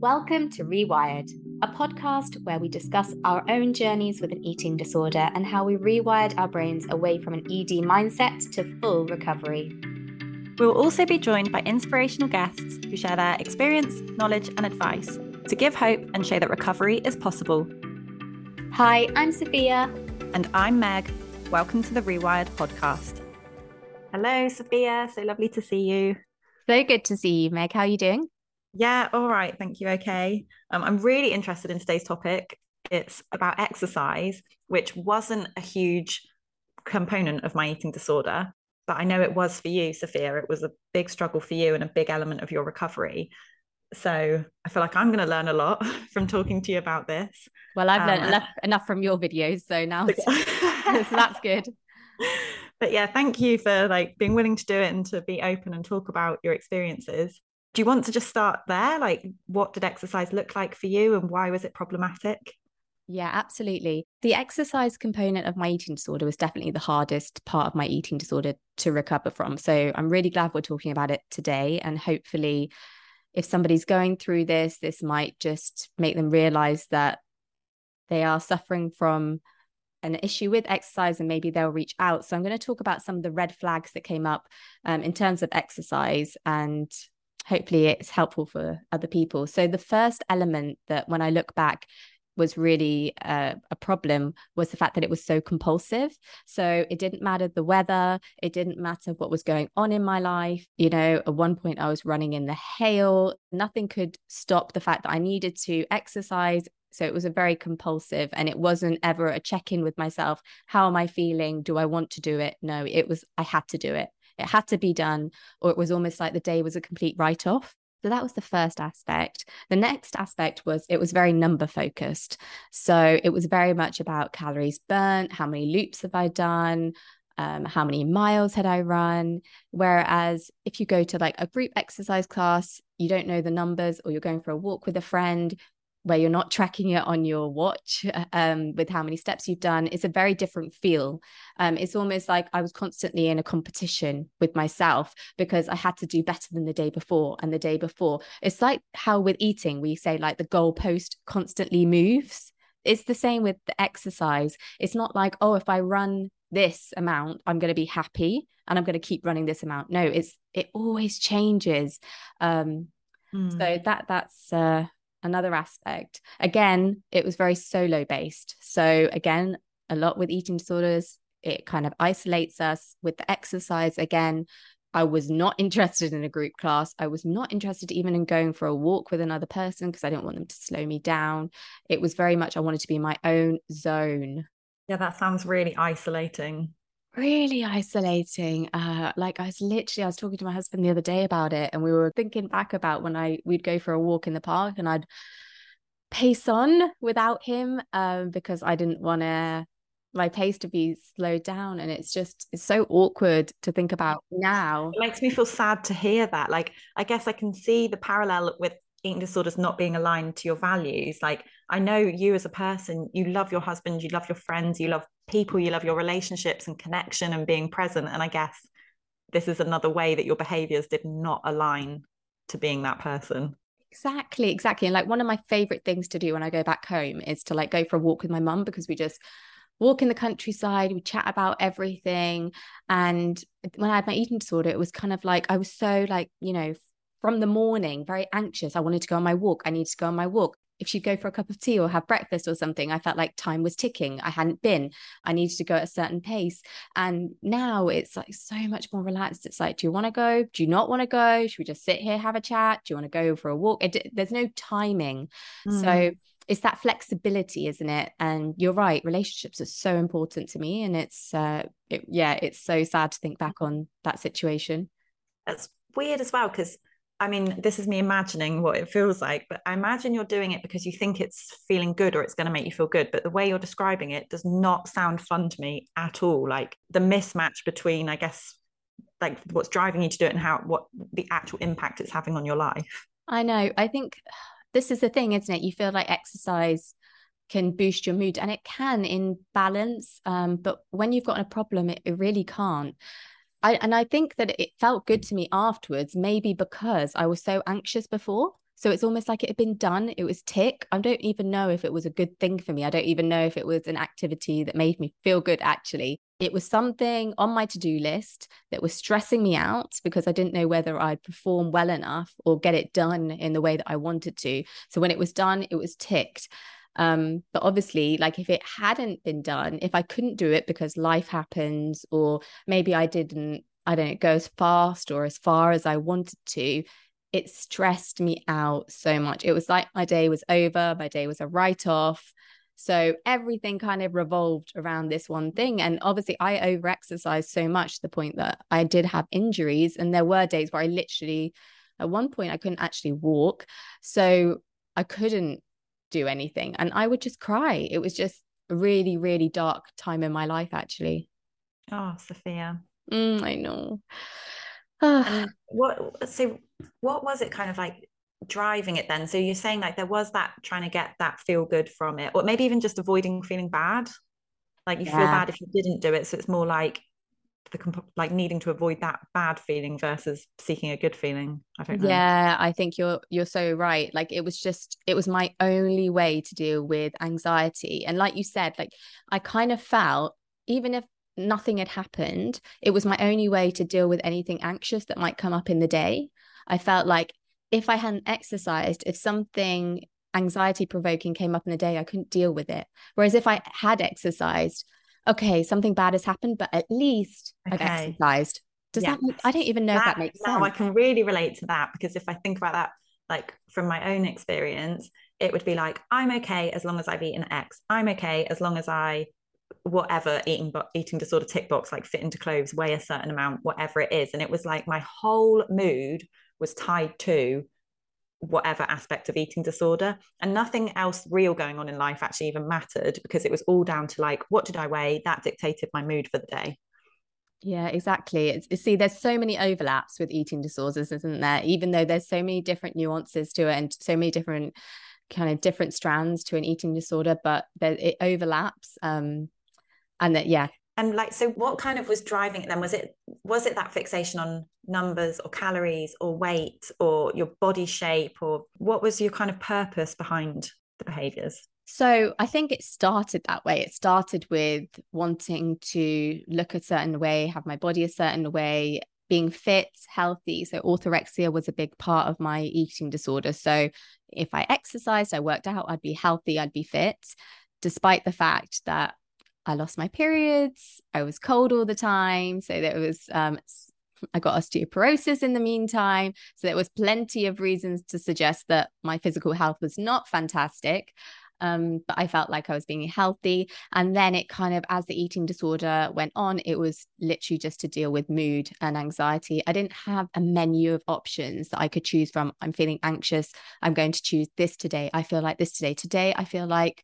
Welcome to Rewired, a podcast where we discuss our own journeys with an eating disorder and how we rewired our brains away from an ED mindset to full recovery. We will also be joined by inspirational guests who share their experience, knowledge, and advice to give hope and show that recovery is possible. Hi, I'm Safia. And I'm Meg. Welcome to the Rewired podcast. Hello, Safia. So lovely to see you. So good to see you, Meg. How are you doing? Yeah, all right. Thank you. Okay. Um, I'm really interested in today's topic. It's about exercise, which wasn't a huge component of my eating disorder, but I know it was for you, Safia. It was a big struggle for you and a big element of your recovery. So I feel like I'm going to learn a lot from talking to you about this. Well, I've um, learned enough, enough from your videos, so now so that's good. But yeah, thank you for like being willing to do it and to be open and talk about your experiences do you want to just start there? Like, what did exercise look like for you and why was it problematic? Yeah, absolutely. The exercise component of my eating disorder was definitely the hardest part of my eating disorder to recover from. So I'm really glad we're talking about it today. And hopefully, if somebody's going through this, this might just make them realize that they are suffering from an issue with exercise and maybe they'll reach out. So I'm going to talk about some of the red flags that came up um, in terms of exercise and hopefully it's helpful for other people. So the first element that when I look back was really uh, a problem was the fact that it was so compulsive. So it didn't matter the weather, it didn't matter what was going on in my life. You know, at one point I was running in the hail, nothing could stop the fact that I needed to exercise. So it was a very compulsive, and it wasn't ever a check in with myself. How am I feeling? Do I want to do it? No, it was, I had to do it. It had to be done, or it was almost like the day was a complete write off. So that was the first aspect. The next aspect was it was very number focused. So it was very much about calories burnt, how many loops have I done, um, how many miles had I run. Whereas if you go to like a group exercise class, you don't know the numbers, or you're going for a walk with a friend, where you're not tracking it on your watch um, with how many steps you've done it's a very different feel. Um, it's almost like i was constantly in a competition with myself because i had to do better than the day before and the day before. It's like how with eating we say like the goalpost constantly moves. It's the same with the exercise. It's not like oh if i run this amount i'm going to be happy and i'm going to keep running this amount. No it's it always changes. Um mm. so hmm. that that's uh another aspect. Again, it was very solo based. So, again, a lot with eating disorders, it kind of isolates us with the exercise. Again, I was not interested in a group class. I was not interested even in going for a walk with another person because I didn't want them to slow me down. It was very much, I wanted to be in my own zone. Yeah, that sounds really isolating really isolating uh like i was literally i was talking to my husband the other day about it and we were thinking back about when i we'd go for a walk in the park and i'd pace on without him um because i didn't want to my pace to be slowed down and it's just it's so awkward to think about now. It makes me feel sad to hear that like i guess i can see the parallel with eating disorders not being aligned to your values like i know you as a person you love your husband you love your friends you love people you love your relationships and connection and being present. And i guess this is another way that your behaviors did not align to being that person. Exactly exactly. And like one of my favorite things to do when i go back home is to like go for a walk with my mum because we just walk in the countryside we chat about everything. And when i had my eating disorder it was kind of like i was so like you know from the morning very anxious. I wanted to go on my walk. I need to go on my walk if she'd go for a cup of tea or have breakfast or something, I felt like time was ticking. I hadn't been. I needed to go at a certain pace. And now it's like so much more relaxed. It's like, do you want to go? Do you not want to go? Should we just sit here, have a chat? Do you want to go for a walk? It, there's no timing. Mm. So it's that flexibility, isn't it? And you're right, relationships are so important to me. And it's, uh, it, yeah, it's so sad to think back on that situation. That's weird as well, because I mean, this is me imagining what it feels like, but I imagine you're doing it because you think it's feeling good or it's going to make you feel good. But the way you're describing it does not sound fun to me at all. Like the mismatch between, I guess, like what's driving you to do it and how what the actual impact it's having on your life. I know. I think this is the thing, isn't it? You feel like exercise can boost your mood and it can in balance. Um, but when you've got a problem, it, it really can't. I, and I think that it felt good to me afterwards, maybe because I was so anxious before. So it's almost like it had been done. It was tick. I don't even know if it was a good thing for me. I don't even know if it was an activity that made me feel good, actually. It was something on my to do list that was stressing me out because I didn't know whether I'd perform well enough or get it done in the way that I wanted to. So when it was done, it was ticked. Um, but obviously, like if it hadn't been done, if I couldn't do it because life happens, or maybe I didn't, I don't know, go as fast or as far as I wanted to, it stressed me out so much. It was like my day was over, my day was a write off. So everything kind of revolved around this one thing. And obviously, I over exercised so much to the point that I did have injuries. And there were days where I literally, at one point, I couldn't actually walk. So I couldn't do anything. And I would just cry. It was just a really, really dark time in my life, actually. Oh, Safia. Mm, I know. and what so what was it kind of like driving it then so you're saying like there was that trying to get that feel good from it or maybe even just avoiding feeling bad like you yeah. feel bad if you didn't do it so it's more like the like needing to avoid that bad feeling versus seeking a good feeling i don't know. Yeah i think you're you're so right. Like it was just it was my only way to deal with anxiety. And like you said like i kind of felt even if nothing had happened it was my only way to deal with anything anxious that might come up in the day. I felt like if I hadn't exercised, if something anxiety provoking came up in the day, I couldn't deal with it. Whereas if I had exercised, okay, something bad has happened, but at least okay. I've exercised. Does yes. that make, I don't even know that, if that makes sense. I can really relate to that because if I think about that, like from my own experience, it would be like, I'm okay as long as I've eaten X. I'm okay as long as I whatever eating eating disorder tick box like fit into clothes weigh a certain amount whatever it is and it was like my whole mood was tied to whatever aspect of eating disorder and nothing else real going on in life actually even mattered because it was all down to like what did i weigh? That dictated my mood for the day. Yeah exactly. It's, see there's so many overlaps with eating disorders isn't there? Even though there's so many different nuances to it and so many different kind of different strands to an eating disorder but it overlaps um and that yeah and like so what kind of was driving it then was it was it that fixation on numbers or calories or weight or your body shape or what was your kind of purpose behind the behaviors so I think it started that way. It started with wanting to look a certain way, have my body a certain way, being fit, healthy. So orthorexia was a big part of my eating disorder. So if I exercised, I worked out, I'd be healthy, I'd be fit, despite the fact that I lost my periods. I was cold all the time. So there was, um, I got osteoporosis in the meantime. So there was plenty of reasons to suggest that my physical health was not fantastic. Um, but I felt like I was being healthy. And then it kind of, as the eating disorder went on, it was literally just to deal with mood and anxiety. I didn't have a menu of options that I could choose from. I'm feeling anxious. I'm going to choose this today. I feel like this today. Today, I feel like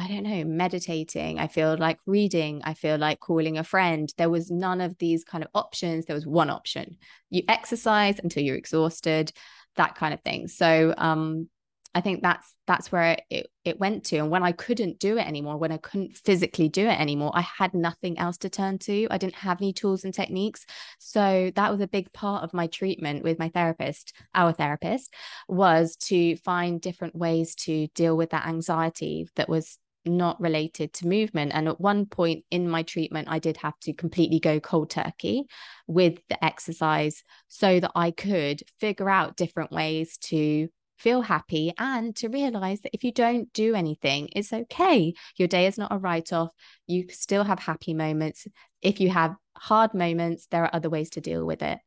I don't know, meditating. I feel like reading. I feel like calling a friend. There was none of these kind of options. There was one option. You exercise until you're exhausted, that kind of thing. So um, I think that's that's where it, it went to. And when I couldn't do it anymore, when I couldn't physically do it anymore, I had nothing else to turn to. I didn't have any tools and techniques. So that was a big part of my treatment with my therapist, our therapist, was to find different ways to deal with that anxiety that was not related to movement. And at one point in my treatment, I did have to completely go cold turkey with the exercise so that I could figure out different ways to feel happy and to realize that if you don't do anything, it's okay. Your day is not a write off. You still have happy moments. If you have hard moments, there are other ways to deal with it.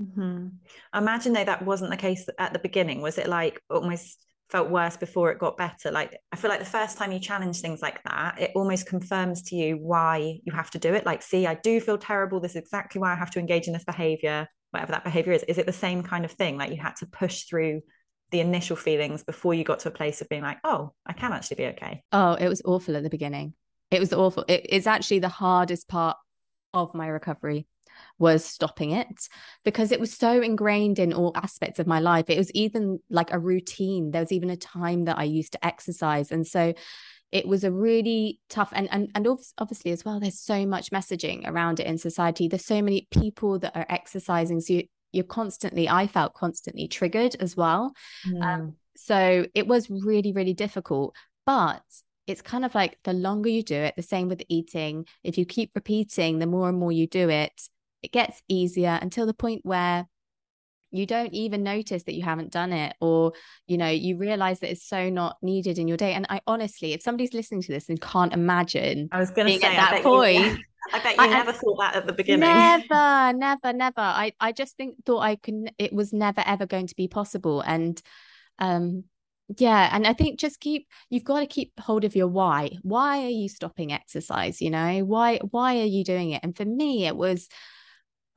Mm-hmm. Imagine though that wasn't the case at the beginning. Was it like almost felt worse before it got better? Like I feel like the first time you challenge things like that, it almost confirms to you why you have to do it. Like, see, I do feel terrible. This is exactly why I have to engage in this behavior, whatever that behavior is. Is it the same kind of thing? Like you had to push through the initial feelings before you got to a place of being like, oh, I can actually be okay? Oh, it was awful at the beginning. It was awful. It, it's actually the hardest part of my recovery was stopping it because it was so ingrained in all aspects of my life. It was even like a routine. There was even a time that I used to exercise. And so it was a really tough and and and obviously as well there's so much messaging around it in society there's so many people that are exercising so you, you're constantly i felt constantly triggered as well mm. um, so it was really really difficult but it's kind of like the longer you do it the same with eating if you keep repeating the more and more you do it it gets easier until the point where you don't even notice that you haven't done it or you know you realize that it's so not needed in your day. And i honestly if somebody's listening to this and can't imagine i was going to say at that point you, i bet you I, never thought that at the beginning. Never never never. I i just think thought i can it was never ever going to be possible. And um yeah and i think just keep you've got to keep hold of your why. Why are you stopping exercise you know? Why why are you doing it? And for me it was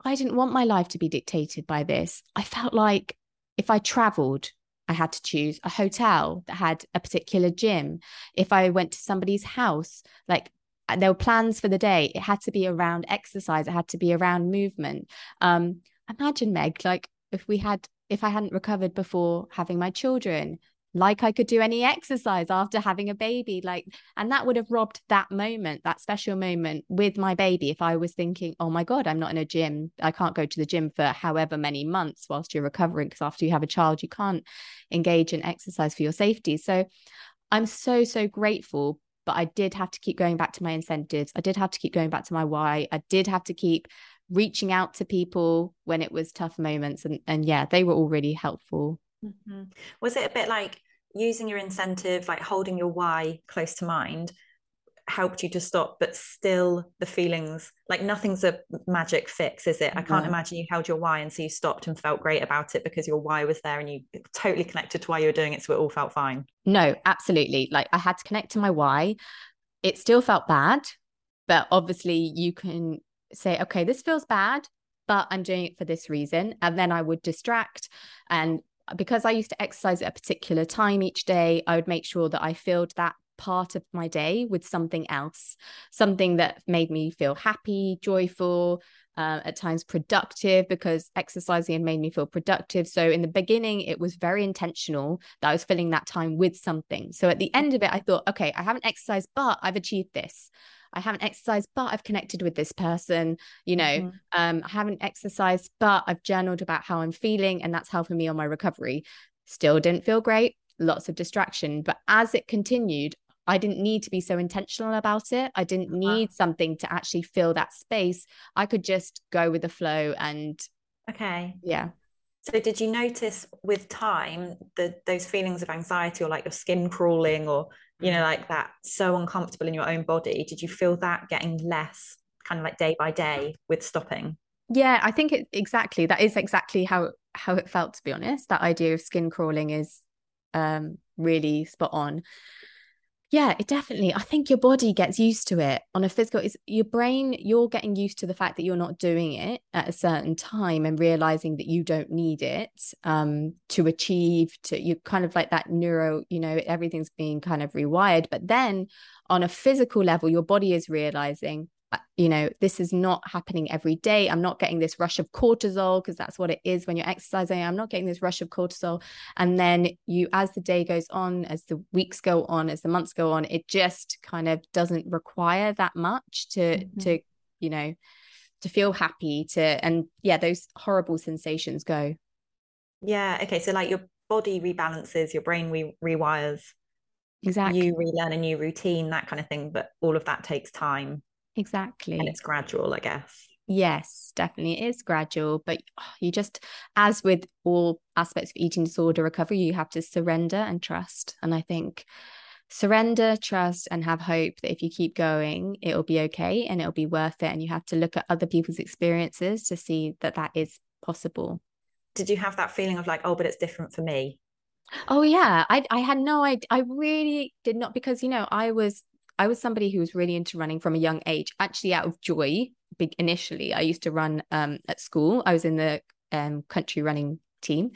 I didn't want my life to be dictated by this. I felt like if I traveled, I had to choose a hotel that had a particular gym. If I went to somebody's house, like uh, there were plans for the day, it had to be around exercise, it had to be around movement. Um, imagine, Meg, like if we had, if I hadn't recovered before having my children, like I could do any exercise after having a baby. Like, and that would have robbed that moment, that special moment with my baby. If I was thinking, oh my God, I'm not in a gym. I can't go to the gym for however many months whilst you're recovering. Because after you have a child, you can't engage in exercise for your safety. So I'm so, so grateful. But I did have to keep going back to my incentives. I did have to keep going back to my why. I did have to keep reaching out to people when it was tough moments. And, and yeah, they were all really helpful. Mm-hmm. Was it a bit like using your incentive, like holding your why close to mind, helped you to stop, but still the feelings like nothing's a magic fix, is it? I can't imagine you held your why and so you stopped and felt great about it because your why was there and you totally connected to why you were doing it. So it all felt fine. No, absolutely. Like I had to connect to my why. It still felt bad, but obviously you can say, okay, this feels bad, but I'm doing it for this reason. And then I would distract and because I used to exercise at a particular time each day, I would make sure that I filled that part of my day with something else, something that made me feel happy, joyful, uh, at times productive because exercising had made me feel productive. So in the beginning, it was very intentional that I was filling that time with something. So at the end of it, I thought, okay, I haven't exercised, but I've achieved this. I haven't exercised, but I've connected with this person. You know, mm-hmm. um, I haven't exercised, but I've journaled about how I'm feeling, and that's helping me on my recovery. Still didn't feel great, lots of distraction. But as it continued, I didn't need to be so intentional about it. I didn't uh-huh. need something to actually fill that space. I could just go with the flow and okay. Yeah. So did you notice with time that those feelings of anxiety or like your skin crawling or you know like that so uncomfortable in your own body did you feel that getting less kind of like day by day with stopping? Yeah i think it exactly that is exactly how how it felt to be honest. That idea of skin crawling is um really spot on yeah, it definitely. I think your body gets used to it on a physical. It's your brain. You're getting used to the fact that you're not doing it at a certain time and realizing that you don't need it um, to achieve. To you kind of like that neuro. You know, everything's being kind of rewired. But then on a physical level, your body is realizing you know, this is not happening every day. I'm not getting this rush of cortisol because that's what it is when you're exercising. I'm not getting this rush of cortisol. And then you, as the day goes on, as the weeks go on, as the months go on, it just kind of doesn't require that much to, mm-hmm. to, you know, to feel happy to, and yeah, those horrible sensations go. Yeah. Okay. So like your body rebalances, your brain re- rewires. Exactly. You relearn a new routine, that kind of thing. But all of that takes time. Exactly. And it's gradual, I guess. Yes, definitely. It is gradual, but you just, as with all aspects of eating disorder recovery, you have to surrender and trust. And I think surrender, trust, and have hope that if you keep going, it'll be okay and it'll be worth it. And you have to look at other people's experiences to see that that is possible. Did you have that feeling of like, oh, but it's different for me? Oh yeah, I I had no idea. I really did not because you know I was I was somebody who was really into running from a young age, actually out of joy. Big initially, I used to run um, at school. I was in the um, country running team.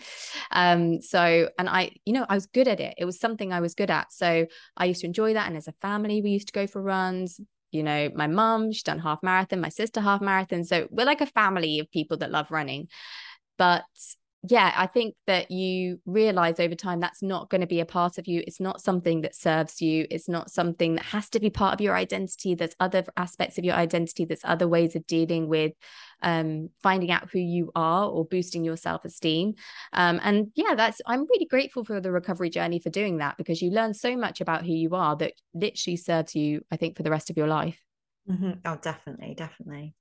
Um, so, and I, you know, I was good at it. It was something I was good at. So I used to enjoy that. And as a family, we used to go for runs. You know, my mum, she's done half marathon, my sister half marathon. So we're like a family of people that love running. But yeah, I think that you realize over time that's not going to be a part of you. It's not something that serves you. It's not something that has to be part of your identity. There's other aspects of your identity. There's other ways of dealing with um, finding out who you are or boosting your self-esteem um, and yeah that's i'm really grateful for the recovery journey for doing that because you learn so much about who you are that literally serves you i think for the rest of your life mm-hmm. oh definitely definitely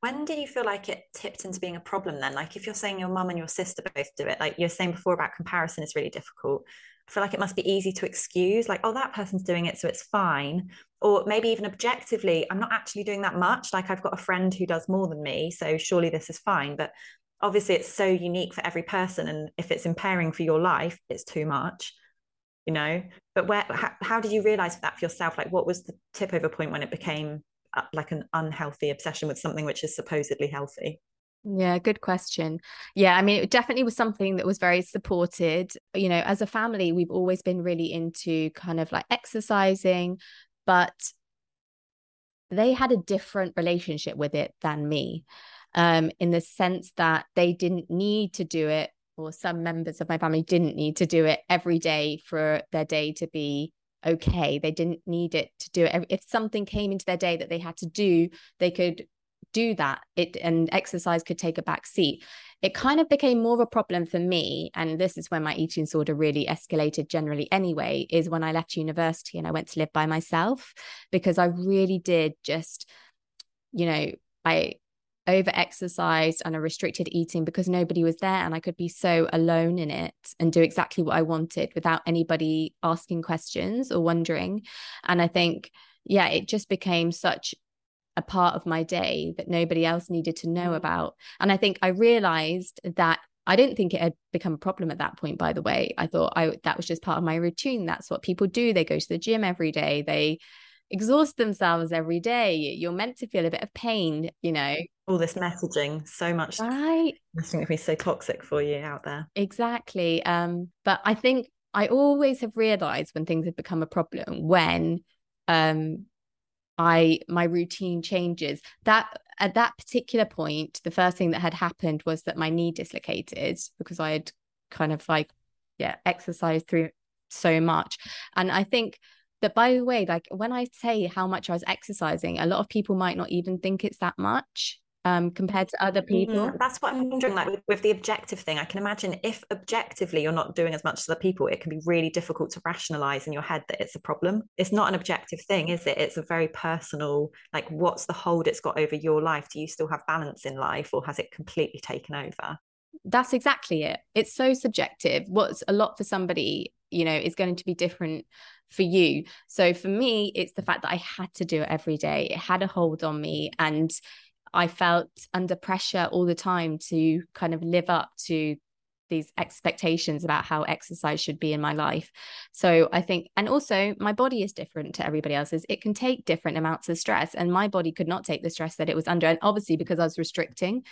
when did you feel like it tipped into being a problem then like if you're saying your mum and your sister both do it like you're saying before about comparison is really difficult I feel like it must be easy to excuse, like, oh, that person's doing it, so it's fine. Or maybe even objectively, I'm not actually doing that much. Like, I've got a friend who does more than me, so surely this is fine. But obviously, it's so unique for every person. And if it's impairing for your life, it's too much, you know? But where, how, how did you realize that for yourself? Like, what was the tip over point when it became like an unhealthy obsession with something which is supposedly healthy? Yeah, good question. Yeah, I mean, it definitely was something that was very supported. You know, as a family, we've always been really into kind of like exercising, but they had a different relationship with it than me, um, in the sense that they didn't need to do it, or some members of my family didn't need to do it every day for their day to be okay. They didn't need it to do it. If something came into their day that they had to do, they could do that it and exercise could take a back seat it kind of became more of a problem for me and this is when my eating disorder really escalated generally anyway is when i left university and i went to live by myself because i really did just you know i over exercised and I restricted eating because nobody was there and I could be so alone in it and do exactly what I wanted without anybody asking questions or wondering. And I think, yeah, it just became such a part of my day that nobody else needed to know mm. about. And I think I realized that I didn't think it had become a problem at that point, by the way. I thought I that was just part of my routine. That's what people do. They go to the gym every day. They exhaust themselves every day. You're meant to feel a bit of pain, you know. All this messaging, so much right. messaging can be so toxic for you out there. Exactly. Um, but I think I always have realized when things have become a problem when um I my routine changes. That at that particular point, the first thing that had happened was that my knee dislocated because I had kind of like yeah exercised through so much, and I think that by the way, like when I say how much I was exercising, a lot of people might not even think it's that much um, compared to other people. Mm, that's what I'm wondering. Like with, with, the objective thing, I can imagine if objectively you're not doing as much as other people, it can be really difficult to rationalize in your head that it's a problem. It's not an objective thing, is it? It's a very personal, like, what's the hold it's got over your life? Do you still have balance in life or has it completely taken over? That's exactly it. It's so subjective. What's a lot for somebody, you know, is going to be different for you. So for me, it's the fact that I had to do it every day. It had a hold on me. And I felt under pressure all the time to kind of live up to these expectations about how exercise should be in my life. So I think, and also my body is different to everybody else's. It can take different amounts of stress, and my body could not take the stress that it was under. And obviously, because I was restricting,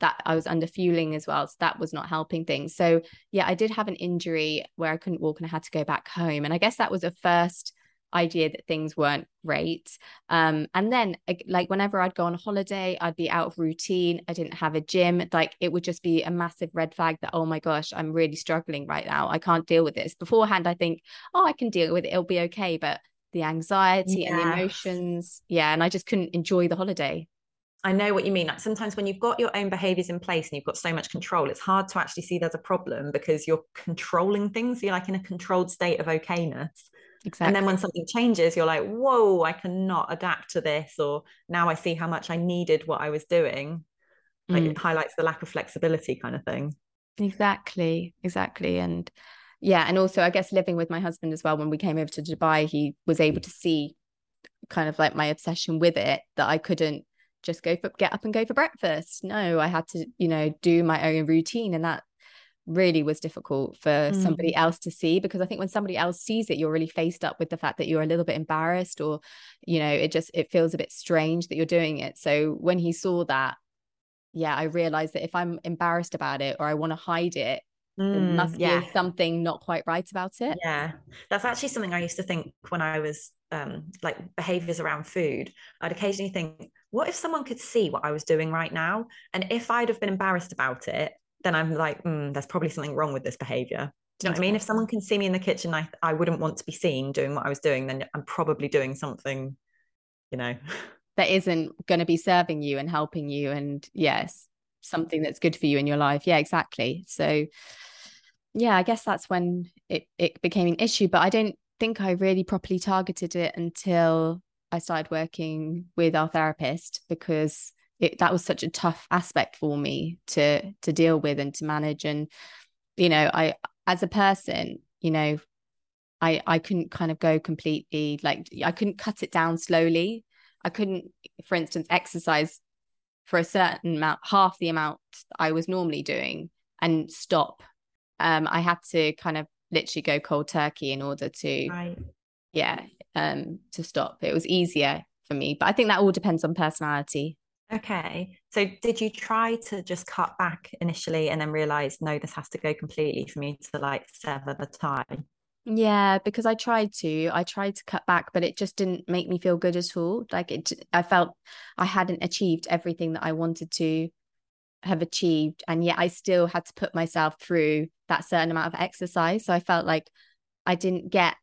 that I was under fueling as well. So that was not helping things. So yeah, I did have an injury where I couldn't walk and I had to go back home. And I guess that was a first idea that things weren't great. Um, and then like whenever I'd go on holiday, I'd be out of routine. I didn't have a gym. Like it would just be a massive red flag that, oh my gosh, I'm really struggling right now. I can't deal with this. Beforehand, I think, oh, I can deal with it. It'll be okay. But the anxiety and the emotions, yeah. And I just couldn't enjoy the holiday. I know what you mean. Like sometimes when you've got your own behaviors in place and you've got so much control, it's hard to actually see there's a problem because you're controlling things. You're like in a controlled state of okayness. Exactly. And then when something changes, you're like, whoa, I cannot adapt to this. Or now I see how much I needed what I was doing. Like mm. it highlights the lack of flexibility kind of thing. Exactly. Exactly. And yeah. And also, I guess living with my husband as well, when we came over to Dubai, he was able to see kind of like my obsession with it that I couldn't just go for get up and go for breakfast. No, I had to, you know, do my own routine. And that really was difficult for mm. somebody else to see because i think when somebody else sees it you're really faced up with the fact that you're a little bit embarrassed or you know it just it feels a bit strange that you're doing it so when he saw that yeah i realized that if i'm embarrassed about it or i want to hide it mm, there must yeah. be something not quite right about it yeah that's actually something i used to think when i was um like behaviors around food i'd occasionally think what if someone could see what i was doing right now and if i'd have been embarrassed about it then I'm like, mm, there's probably something wrong with this behavior. Do you know what I mean? If someone can see me in the kitchen, I, I wouldn't want to be seen doing what I was doing, then I'm probably doing something, you know. that isn't going to be serving you and helping you and yes something that's good for you in your life yeah exactly so yeah i guess that's when it, it became an issue but i don't think i really properly targeted it until i started working with our therapist because it, that was such a tough aspect for me to to deal with and to manage. And you know i as a person you know i i couldn't kind of go completely like i couldn't cut it down slowly. I couldn't for instance exercise for a certain amount half the amount i was normally doing and stop. Um i had to kind of literally go cold turkey in order to right. Yeah um to stop it was easier for me but i think that all depends on personality Okay. So did you try to just cut back initially and then realize, no, this has to go completely for me to like sever the tie? Yeah, because I tried to. I tried to cut back, but it just didn't make me feel good at all. Like it I felt I hadn't achieved everything that I wanted to have achieved and yet I still had to put myself through that certain amount of exercise. So I felt like I didn't get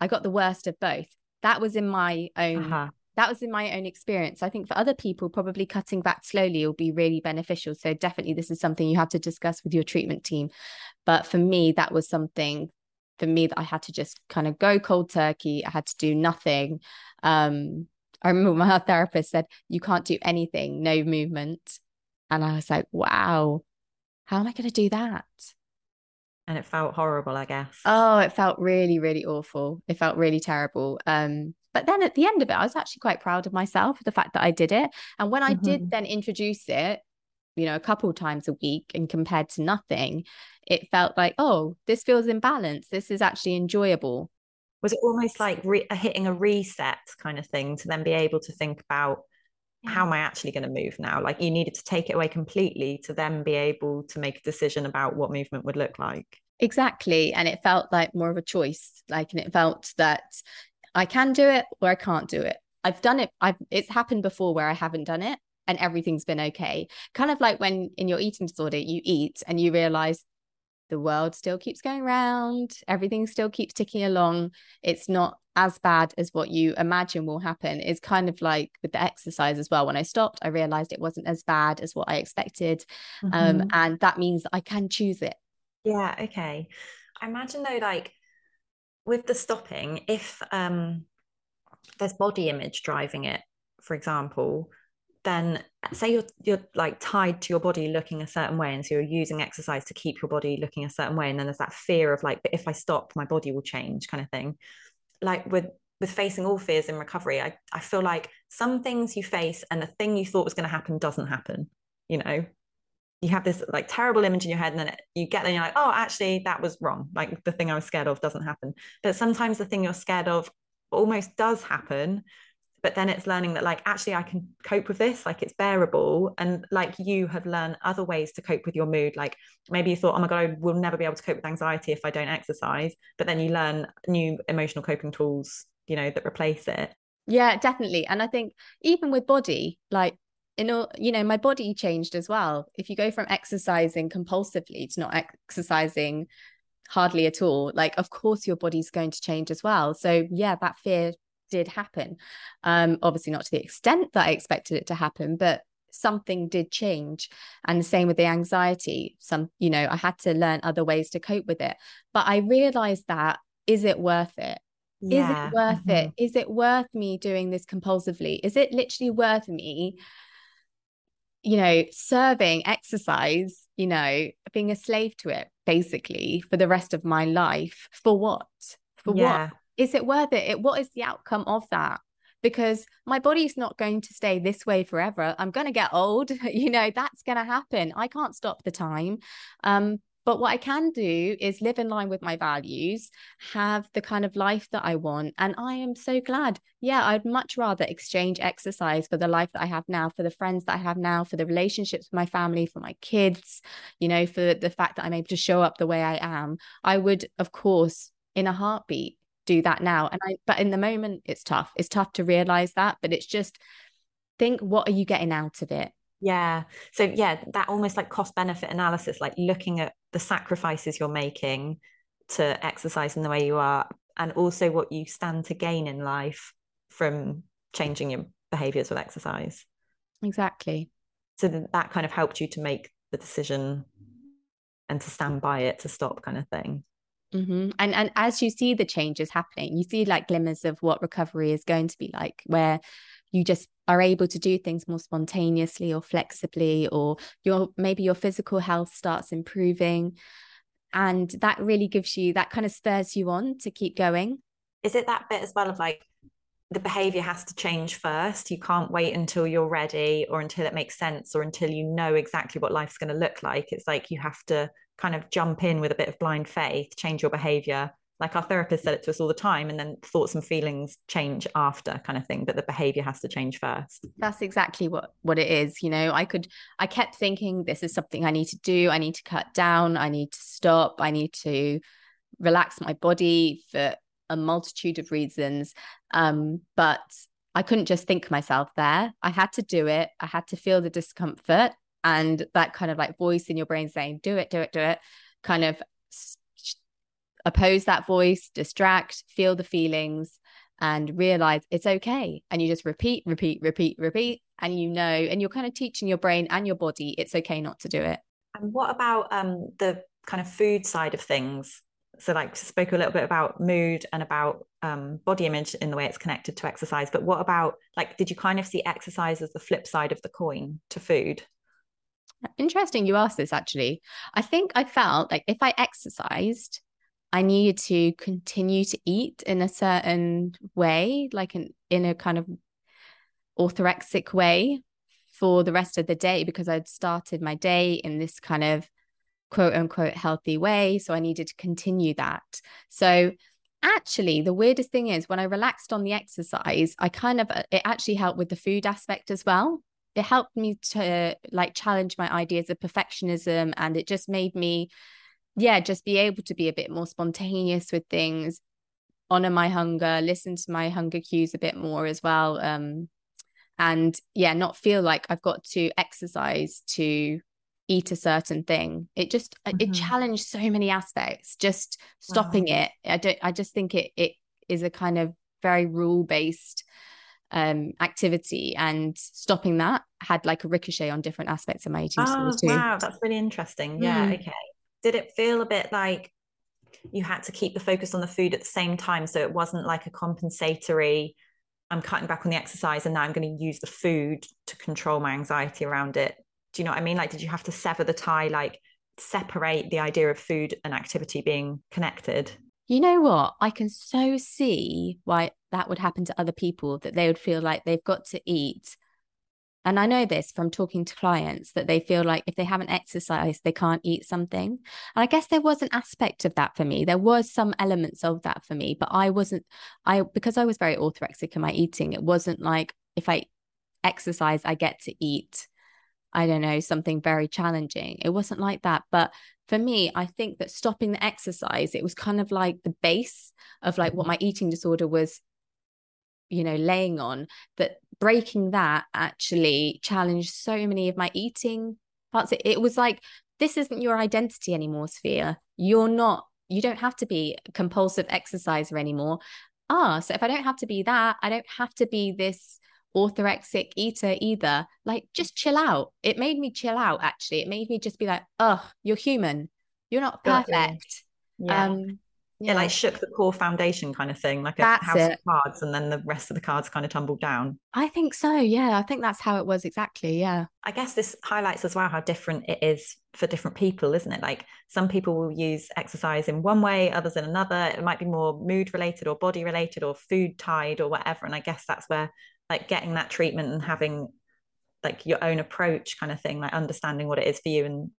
I got the worst of both. That was in my own uh-huh that was in my own experience. I think for other people, probably cutting back slowly will be really beneficial. So, definitely, this is something you have to discuss with your treatment team. But for me, that was something for me that I had to just kind of go cold turkey. I had to do nothing. Um, I remember my therapist said, You can't do anything, no movement. And I was like, Wow, how am I going to do that? And it felt horrible, I guess. Oh, it felt really, really awful. It felt really terrible. Um, but then at the end of it, I was actually quite proud of myself for the fact that I did it. And when I mm-hmm. did then introduce it, you know, a couple times a week and compared to nothing, it felt like, oh, this feels in balance. This is actually enjoyable. Was it almost like re- hitting a reset kind of thing to then be able to think about yeah. how am mm. I actually going to move now? Like you needed to take it away completely to then be able to make a decision about what movement would look like. Exactly. And it felt like more of a choice. Like, and it felt that I can do it or I can't do it. I've done it. I've it's happened before where I haven't done it and everything's been okay. Kind of like when in your eating disorder you eat and you realize the world still keeps going round, everything still keeps ticking along. It's not as bad as what you imagine will happen. It's kind of like with the exercise as well. When I stopped, I realized it wasn't as bad as what I expected. Um, mm-hmm. Um, and that means I can choose it. Yeah. Okay. I imagine though, like with the stopping, if um, there's body image driving it, for example, then say you're you're like tied to your body looking a certain way, and so you're using exercise to keep your body looking a certain way, and then there's that fear of like, but if I stop, my body will change, kind of thing. Like with with facing all fears in recovery, I I feel like some things you face and the thing you thought was going to happen doesn't happen. You know, you have this like terrible image in your head and then you get there and you're like oh actually that was wrong like the thing i was scared of doesn't happen but sometimes the thing you're scared of almost does happen but then it's learning that like actually i can cope with this like it's bearable. And like you have learned other ways to cope with your mood. Like maybe you thought oh my god i will never be able to cope with anxiety if i don't exercise. But then you learn new emotional coping tools you know that replace it. Yeah definitely. And i think even with body like in all you know my body changed as well. If you go from exercising compulsively to not exercising hardly at all like of course your body's going to change as well. So yeah that fear did happen um obviously not to the extent that i expected it to happen but something did change and the same with the anxiety some you know i had to learn other ways to cope with it but i realized that is it worth it yeah. is it worth mm-hmm. it is it worth me doing this compulsively is it literally worth me you know, serving exercise, you know, being a slave to it basically for the rest of my life. For what? For yeah. what? Is it worth it? it? What is the outcome of that? Because my body's not going to stay this way forever. I'm going to get old. You know, that's going to happen. I can't stop the time. Um, but what I can do is live in line with my values, have the kind of life that I want. And I am so glad. Yeah, I'd much rather exchange exercise for the life that I have now, for the friends that I have now, for the relationships with my family, for my kids, you know, for the fact that I'm able to show up the way I am. I would, of course, in a heartbeat, do that now. And I, but in the moment, it's tough. It's tough to realize that, but it's just think, what are you getting out of it? Yeah. So yeah, that almost like cost benefit analysis, like looking at the sacrifices you're making to exercise in the way you are, and also what you stand to gain in life from changing your behaviors with exercise. Exactly. So that, that kind of helped you to make the decision and to stand by it to stop kind of thing. Mm-hmm. And and as you see the changes happening, you see like glimmers of what recovery is going to be like, where you just are able to do things more spontaneously or flexibly, or your maybe your physical health starts improving, and that really gives you that kind of spurs you on to keep going. Is it that bit as well of like the behavior has to change first. You can't wait until you're ready or until it makes sense or until you know exactly what life's going to look like. It's like you have to kind of jump in with a bit of blind faith, change your behavior. Like our therapist said it to us all the time, and then thoughts and feelings change after, kind of thing. But the behavior has to change first. That's exactly what what it is. You know, I could, I kept thinking this is something I need to do. I need to cut down. I need to stop. I need to relax my body for a multitude of reasons. Um, but I couldn't just think myself there. I had to do it. I had to feel the discomfort and that kind of like voice in your brain saying, do it, do it, do it, kind of oppose that voice, distract, feel the feelings, and realize it's okay. And you just repeat, repeat, repeat, repeat. And you know, and you're kind of teaching your brain and your body it's okay not to do it. And what about um, the kind of food side of things? so like spoke a little bit about mood and about um, body image in the way it's connected to exercise but what about like did you kind of see exercise as the flip side of the coin to food interesting you asked this actually i think i felt like if i exercised i needed to continue to eat in a certain way like in, in a kind of orthorexic way for the rest of the day because i'd started my day in this kind of quote unquote healthy way. So I needed to continue that. So actually, the weirdest thing is when I relaxed on the exercise, I kind of, uh, it actually helped with the food aspect as well. It helped me to like challenge my ideas of perfectionism and it just made me, yeah, just be able to be a bit more spontaneous with things, honor my hunger, listen to my hunger cues a bit more as well. Um, and yeah, not feel like I've got to exercise to eat a certain thing it just mm-hmm. it challenged so many aspects just stopping wow. it i don't i just think it it is a kind of very rule based um activity and stopping that had like a ricochet on different aspects of my eating oh, too wow that's really interesting yeah mm. okay did it feel a bit like you had to keep the focus on the food at the same time so it wasn't like a compensatory i'm cutting back on the exercise and now i'm going to use the food to control my anxiety around it do you know what I mean? Like, did you have to sever the tie, like separate the idea of food and activity being connected? You know what? I can so see why that would happen to other people that they would feel like they've got to eat. And I know this from talking to clients that they feel like if they haven't exercised, they can't eat something. And I guess there was an aspect of that for me. There was some elements of that for me, but I wasn't, I, because I was very orthorexic in my eating, it wasn't like if I exercise, I get to eat I don't know, something very challenging. It wasn't like that. But for me, I think that stopping the exercise, it was kind of like the base of like what mm-hmm. my eating disorder was, you know, laying on. That breaking that actually challenged so many of my eating parts. It, it was like, this isn't your identity anymore, Safia You're not, you don't have to be a compulsive exerciser anymore. Ah, so if I don't have to be that, I don't have to be this orthorexic eater either. Like, just chill out. It made me chill out, actually. It made me just be like, oh, you're human. You're not perfect. Yeah. Um, yeah. like shook the core foundation kind of thing, like a that's house it. of cards, and then the rest of the cards kind of tumbled down. I think so. Yeah, I think that's how it was exactly. Yeah. I guess this highlights as well how different it is for different people, isn't it? Like some people will use exercise in one way, others in another. It might be more mood related or body related or food tied or whatever. And I guess that's where like getting that treatment and having like your own approach kind of thing like understanding what it is for you and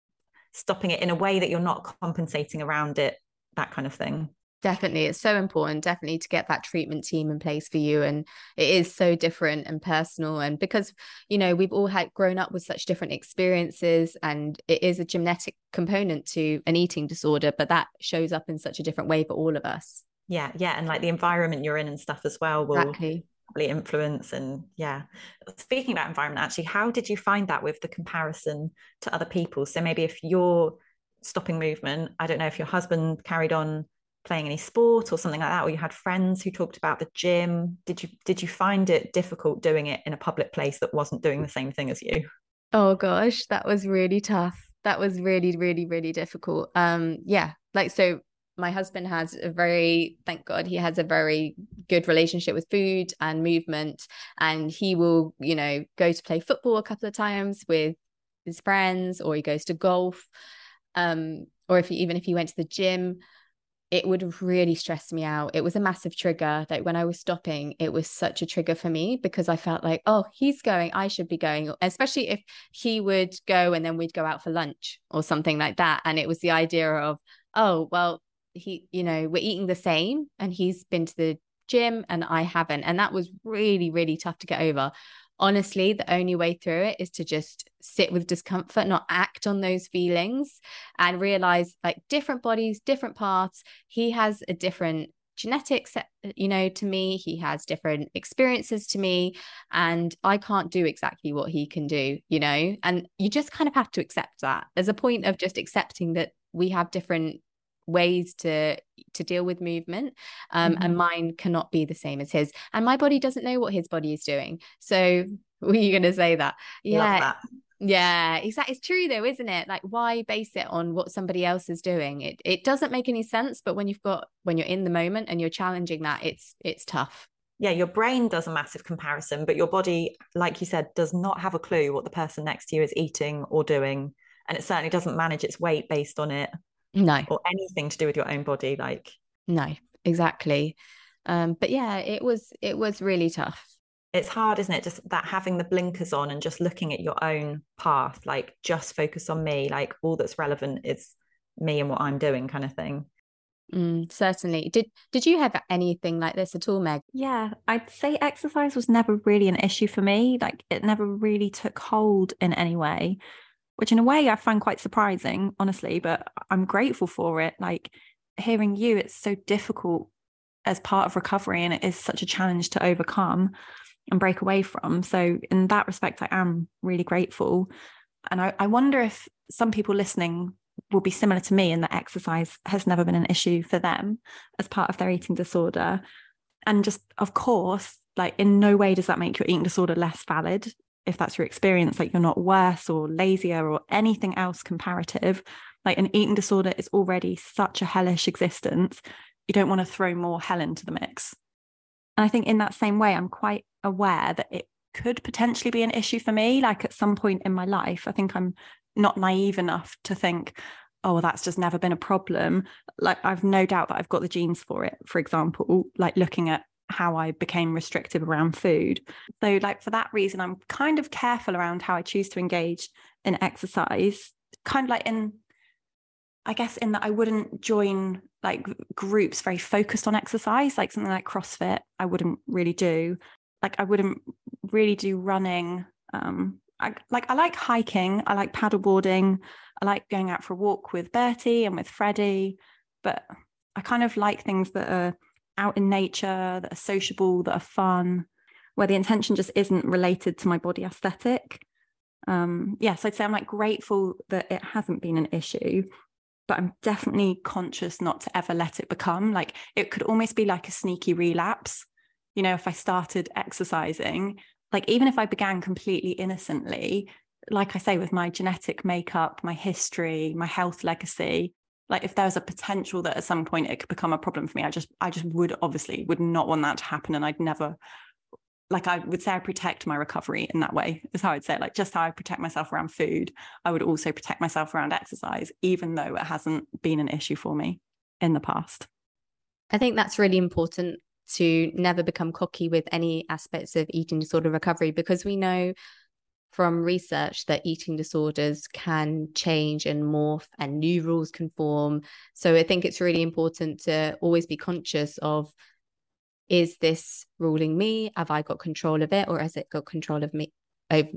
stopping it in a way that you're not compensating around it that kind of thing. Definitely it's so important definitely to get that treatment team in place for you and it is so different and personal and because you know we've all had grown up with such different experiences and it is a genetic component to an eating disorder but that shows up in such a different way for all of us. Yeah yeah and like the environment you're in and stuff as well will exactly. probably influence and yeah. Speaking about environment actually how did you find that with the comparison to other people? So maybe if you're stopping movement. I don't know if your husband carried on playing any sport or something like that or you had friends who talked about the gym. Did you did you find it difficult doing it in a public place that wasn't doing the same thing as you? Oh gosh that was really tough. That was really really really difficult. Um yeah like so my husband has a very thank god he has a very good relationship with food and movement and he will you know go to play football a couple of times with his friends or he goes to golf um or if he, even if he went to the gym it would really stress me out. It was a massive trigger. Like when I was stopping, it was such a trigger for me because I felt like, oh, he's going, I should be going. Especially if he would go and then we'd go out for lunch or something like that. And it was the idea of, oh, well, he, you know, we're eating the same and he's been to the gym and I haven't. And that was really, really tough to get over honestly, the only way through it is to just sit with discomfort, not act on those feelings and realize like different bodies, different paths. He has a different genetics uh, you know to me. He has different experiences to me and i can't do exactly what he can do you know? And you just kind of have to accept that. There's a point of just accepting that we have different ways to to deal with movement um, mm-hmm. and mine cannot be the same as his. And my body doesn't know what his body is doing. So were you going to say that? Yeah. that. yeah exactly it's true though isn't it? Like why base it on what somebody else is doing? It it doesn't make any sense but when you've got when you're in the moment and you're challenging that it's it's tough. Yeah your brain does a massive comparison but your body like you said does not have a clue what the person next to you is eating or doing and it certainly doesn't manage its weight based on it no. Or anything to do with your own body like no exactly. Um but yeah it was it was really tough. It's hard isn't it? Just that having the blinkers on and just looking at your own path like just focus on me like all that's relevant is me and what i'm doing kind of thing. Mm, certainly. Did did you have anything like this at all meg? Yeah i'd say exercise was never really an issue for me. Like it never really took hold in any way which in a way I find quite surprising, honestly, but I'm grateful for it. Like hearing you, it's so difficult as part of recovery and it is such a challenge to overcome and break away from. So, in that respect, I am really grateful. And I, I wonder if some people listening will be similar to me in that exercise has never been an issue for them as part of their eating disorder. And just, of course, like in no way does that make your eating disorder less valid if that's your experience, like you're not worse or lazier or anything else comparative. Like an eating disorder is already such a hellish existence. You don't want to throw more hell into the mix. And I think in that same way, I'm quite aware that it could potentially be an issue for me. Like at some point in my life, I think I'm not naive enough to think, oh, that's just never been a problem. Like I've no doubt that I've got the genes for it. For example, like looking at how I became restrictive around food. So, like, for that reason, I'm kind of careful around how I choose to engage in exercise, kind of like in, I guess, in that I wouldn't join like groups very focused on exercise, like something like CrossFit, I wouldn't really do. Like, I wouldn't really do running. Um, I, like I like hiking, I like paddleboarding, I like going out for a walk with Bertie and with Freddie, but I kind of like things that are out in nature, that are sociable, that are fun, where the intention just isn't related to my body aesthetic. Um, yes, I'd say I'm like grateful that it hasn't been an issue, but I'm definitely conscious not to ever let it become like it could almost be like a sneaky relapse. You know, if I started exercising, like even if I began completely innocently, like I say, with my genetic makeup, my history, my health legacy, like if there was a potential that at some point it could become a problem for me i just i just would obviously would not want that to happen and i'd never like i would say i protect my recovery in that way is how i'd say it. like just how i protect myself around food i would also protect myself around exercise even though it hasn't been an issue for me in the past i think that's really important to never become cocky with any aspects of eating disorder recovery because we know from research that eating disorders can change and morph and new rules can form. So I think it's really important to always be conscious of is this ruling me? Have I got control of it or has it got control of me? Over,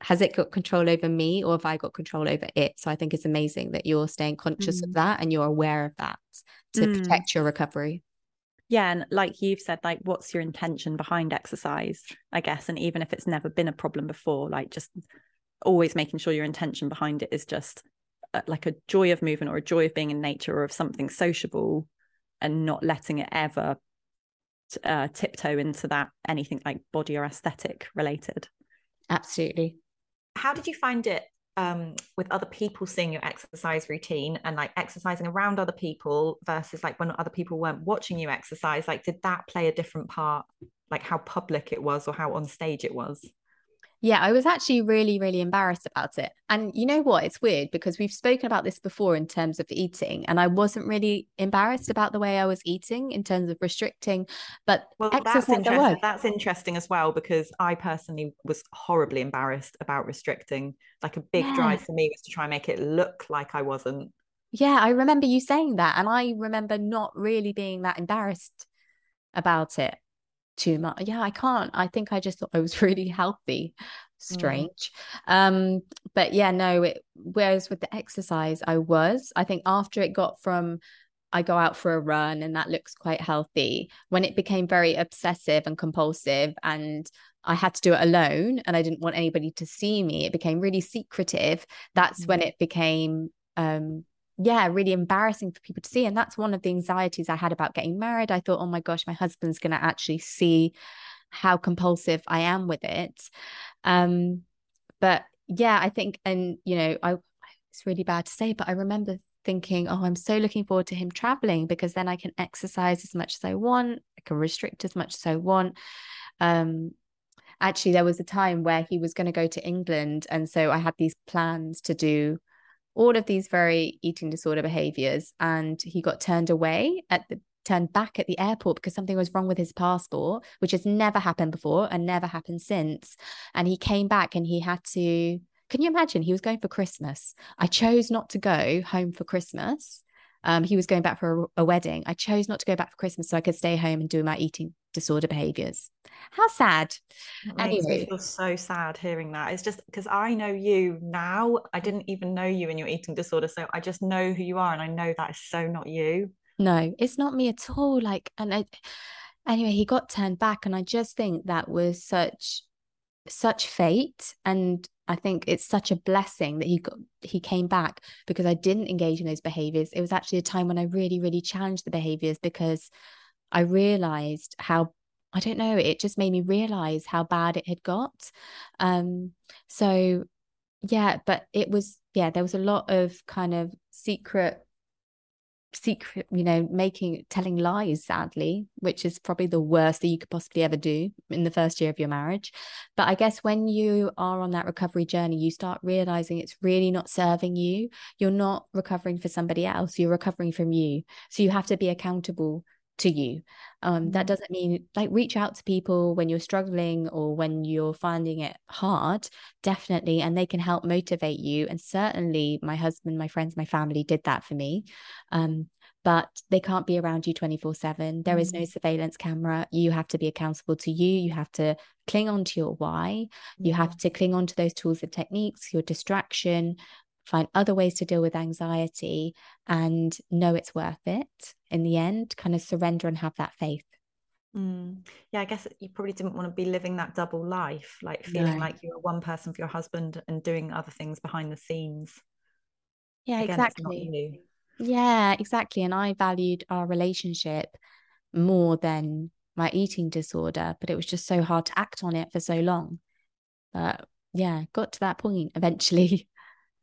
has it got control over me or have I got control over it? So I think it's amazing that you're staying conscious mm. of that and you're aware of that to mm. protect your recovery yeah and like you've said like what's your intention behind exercise i guess and even if it's never been a problem before like just always making sure your intention behind it is just uh, like a joy of movement or a joy of being in nature or of something sociable and not letting it ever uh, tiptoe into that anything like body or aesthetic related. Absolutely. How did you find it um, with other people seeing your exercise routine and like exercising around other people versus like when other people weren't watching you exercise? Like, did that play a different part? Like how public it was or how on stage it was? Yeah, I was actually really, really embarrassed about it. And you know what? It's weird because we've spoken about this before in terms of eating, and I wasn't really embarrassed about the way I was eating in terms of restricting. But well, that's interesting. That's interesting as well because I personally was horribly embarrassed about restricting. Like a big yeah. drive for me was to try and make it look like I wasn't. Yeah, I remember you saying that, and I remember not really being that embarrassed about it too much. Yeah, I can't. I think I just thought I was really healthy. Mm. Strange. Mm. Um, but yeah, no, it whereas with the exercise, I was. I think after it got from I go out for a run and that looks quite healthy. When it became very obsessive and compulsive and I had to do it alone and I didn't want anybody to see me, it became really secretive. That's mm. when it became um yeah, really embarrassing for people to see. And that's one of the anxieties I had about getting married. I thought, oh my gosh, my husband's going to actually see how compulsive I am with it. Um, but yeah, I think, and you know, I it's really bad to say, but I remember thinking, oh, I'm so looking forward to him traveling because then I can exercise as much as I want, I can restrict as much as I want. Um, actually, there was a time where he was going to go to England, and so I had these plans to do all of these very eating disorder behaviors and he got turned away at the turned back at the airport because something was wrong with his passport which has never happened before and never happened since. And he came back and he had to can you imagine? He was going for christmas. I chose not to go home for christmas. Um, he was going back for a, a, wedding. I chose not to go back for Christmas so I could stay home and do my eating disorder behaviors. How sad. It makes anyway. me feel so sad hearing that. It's just because I know you now. I didn't even know you and your eating disorder. So I just know who you are. And I know that is so not you. No, it's not me at all. Like, and I, anyway, he got turned back. And I just think that was such such fate and I think it's such a blessing that he got he came back because I didn't engage in those behaviors. It was actually a time when I really, really challenged the behaviors because I realized how I don't know, it just made me realize how bad it had got. Um, so yeah, but it was yeah, there was a lot of kind of secret secret you know making telling lies sadly which is probably the worst that you could possibly ever do in the first year of your marriage. But i guess when you are on that recovery journey you start realizing it's really not serving you. You're not recovering for somebody else you're recovering from you. So you have to be accountable to you. Um, that mm-hmm. doesn't mean like reach out to people when you're struggling or when you're finding it hard, definitely, and they can help motivate you. And certainly, my husband, my friends, my family did that for me. Um, but they can't be around you 24 7. There is no mm-hmm. surveillance camera. You have to be accountable to you. You have to cling on to your why. You have to cling on to those tools and techniques, your distraction, find other ways to deal with anxiety and know it's worth it in the end, kind of surrender and have that faith. Mm. Yeah, I guess you probably didn't want to be living that double life, like feeling no. like you were one person for your husband and doing other things behind the scenes. Yeah, Again, exactly. Yeah, exactly. And I valued our relationship more than my eating disorder, but it was just so hard to act on it for so long. But yeah, got to that point eventually.